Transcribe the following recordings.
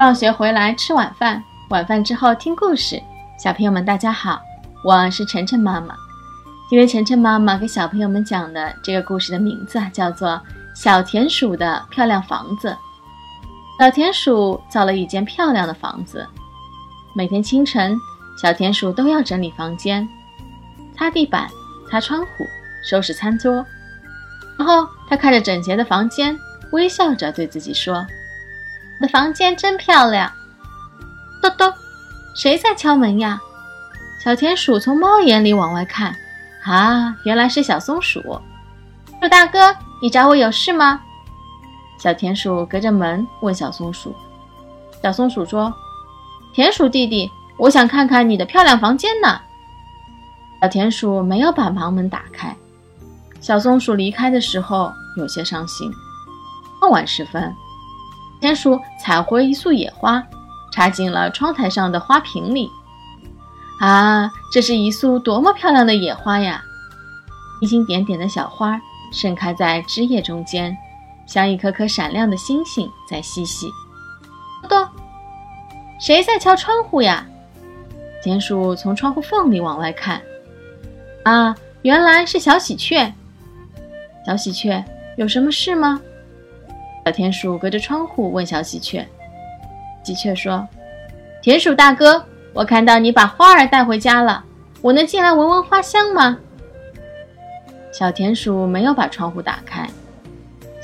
放学回来吃晚饭，晚饭之后听故事。小朋友们，大家好，我是晨晨妈妈。今天晨晨妈妈给小朋友们讲的这个故事的名字，叫做《小田鼠的漂亮房子》。小田鼠造了一间漂亮的房子，每天清晨，小田鼠都要整理房间，擦地板、擦窗户、收拾餐桌。然后，他看着整洁的房间，微笑着对自己说：“的房间真漂亮。”咚咚，谁在敲门呀？小田鼠从猫眼里往外看。啊，原来是小松鼠。鼠大哥，你找我有事吗？小田鼠隔着门问小松鼠。小松鼠说：“田鼠弟弟，我想看看你的漂亮房间呢。”小田鼠没有把房门打开。小松鼠离开的时候有些伤心。傍晚时分，田鼠采回一束野花，插进了窗台上的花瓶里。啊，这是一束多么漂亮的野花呀！星星点点的小花盛开在枝叶中间，像一颗颗闪亮的星星在嬉戏。咚咚，谁在敲窗户呀？田鼠从窗户缝里往外看。啊，原来是小喜鹊。小喜鹊，有什么事吗？小田鼠隔着窗户问小喜鹊。喜鹊说：“田鼠大哥。”我看到你把花儿带回家了，我能进来闻闻花香吗？小田鼠没有把窗户打开，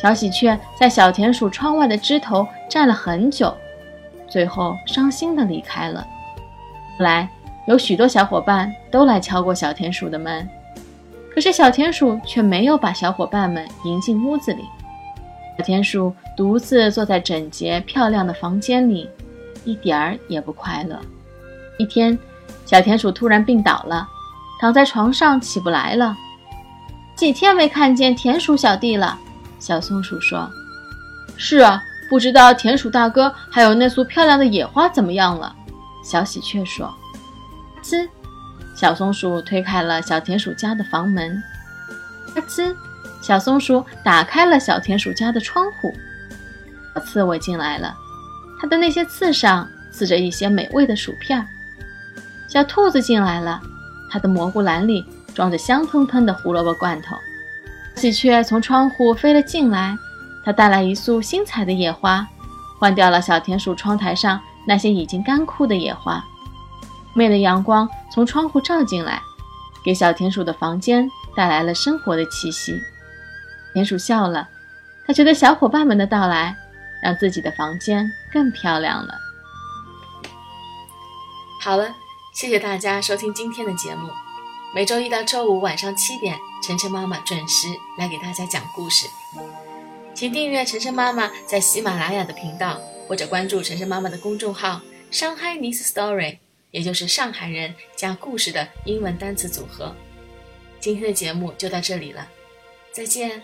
小喜鹊在小田鼠窗外的枝头站了很久，最后伤心的离开了。后来有许多小伙伴都来敲过小田鼠的门，可是小田鼠却没有把小伙伴们迎进屋子里。小田鼠独自坐在整洁漂亮的房间里，一点儿也不快乐。一天，小田鼠突然病倒了，躺在床上起不来了。几天没看见田鼠小弟了，小松鼠说：“是啊，不知道田鼠大哥还有那束漂亮的野花怎么样了。”小喜鹊说：“呲！”小松鼠推开了小田鼠家的房门。“呲！”小松鼠打开了小田鼠家的窗户。小刺猬进来了，它的那些刺上刺着一些美味的薯片。小兔子进来了，它的蘑菇篮里装着香喷喷的胡萝卜罐头。喜鹊从窗户飞了进来，它带来一束新采的野花，换掉了小田鼠窗台上那些已经干枯的野花。媚的阳光从窗户照进来，给小田鼠的房间带来了生活的气息。田鼠笑了，它觉得小伙伴们的到来让自己的房间更漂亮了。好了。谢谢大家收听今天的节目。每周一到周五晚上七点，晨晨妈妈准时来给大家讲故事。请订阅晨晨妈妈在喜马拉雅的频道，或者关注晨晨妈妈的公众号“上海 Nice Story”，也就是上海人加故事的英文单词组合。今天的节目就到这里了，再见。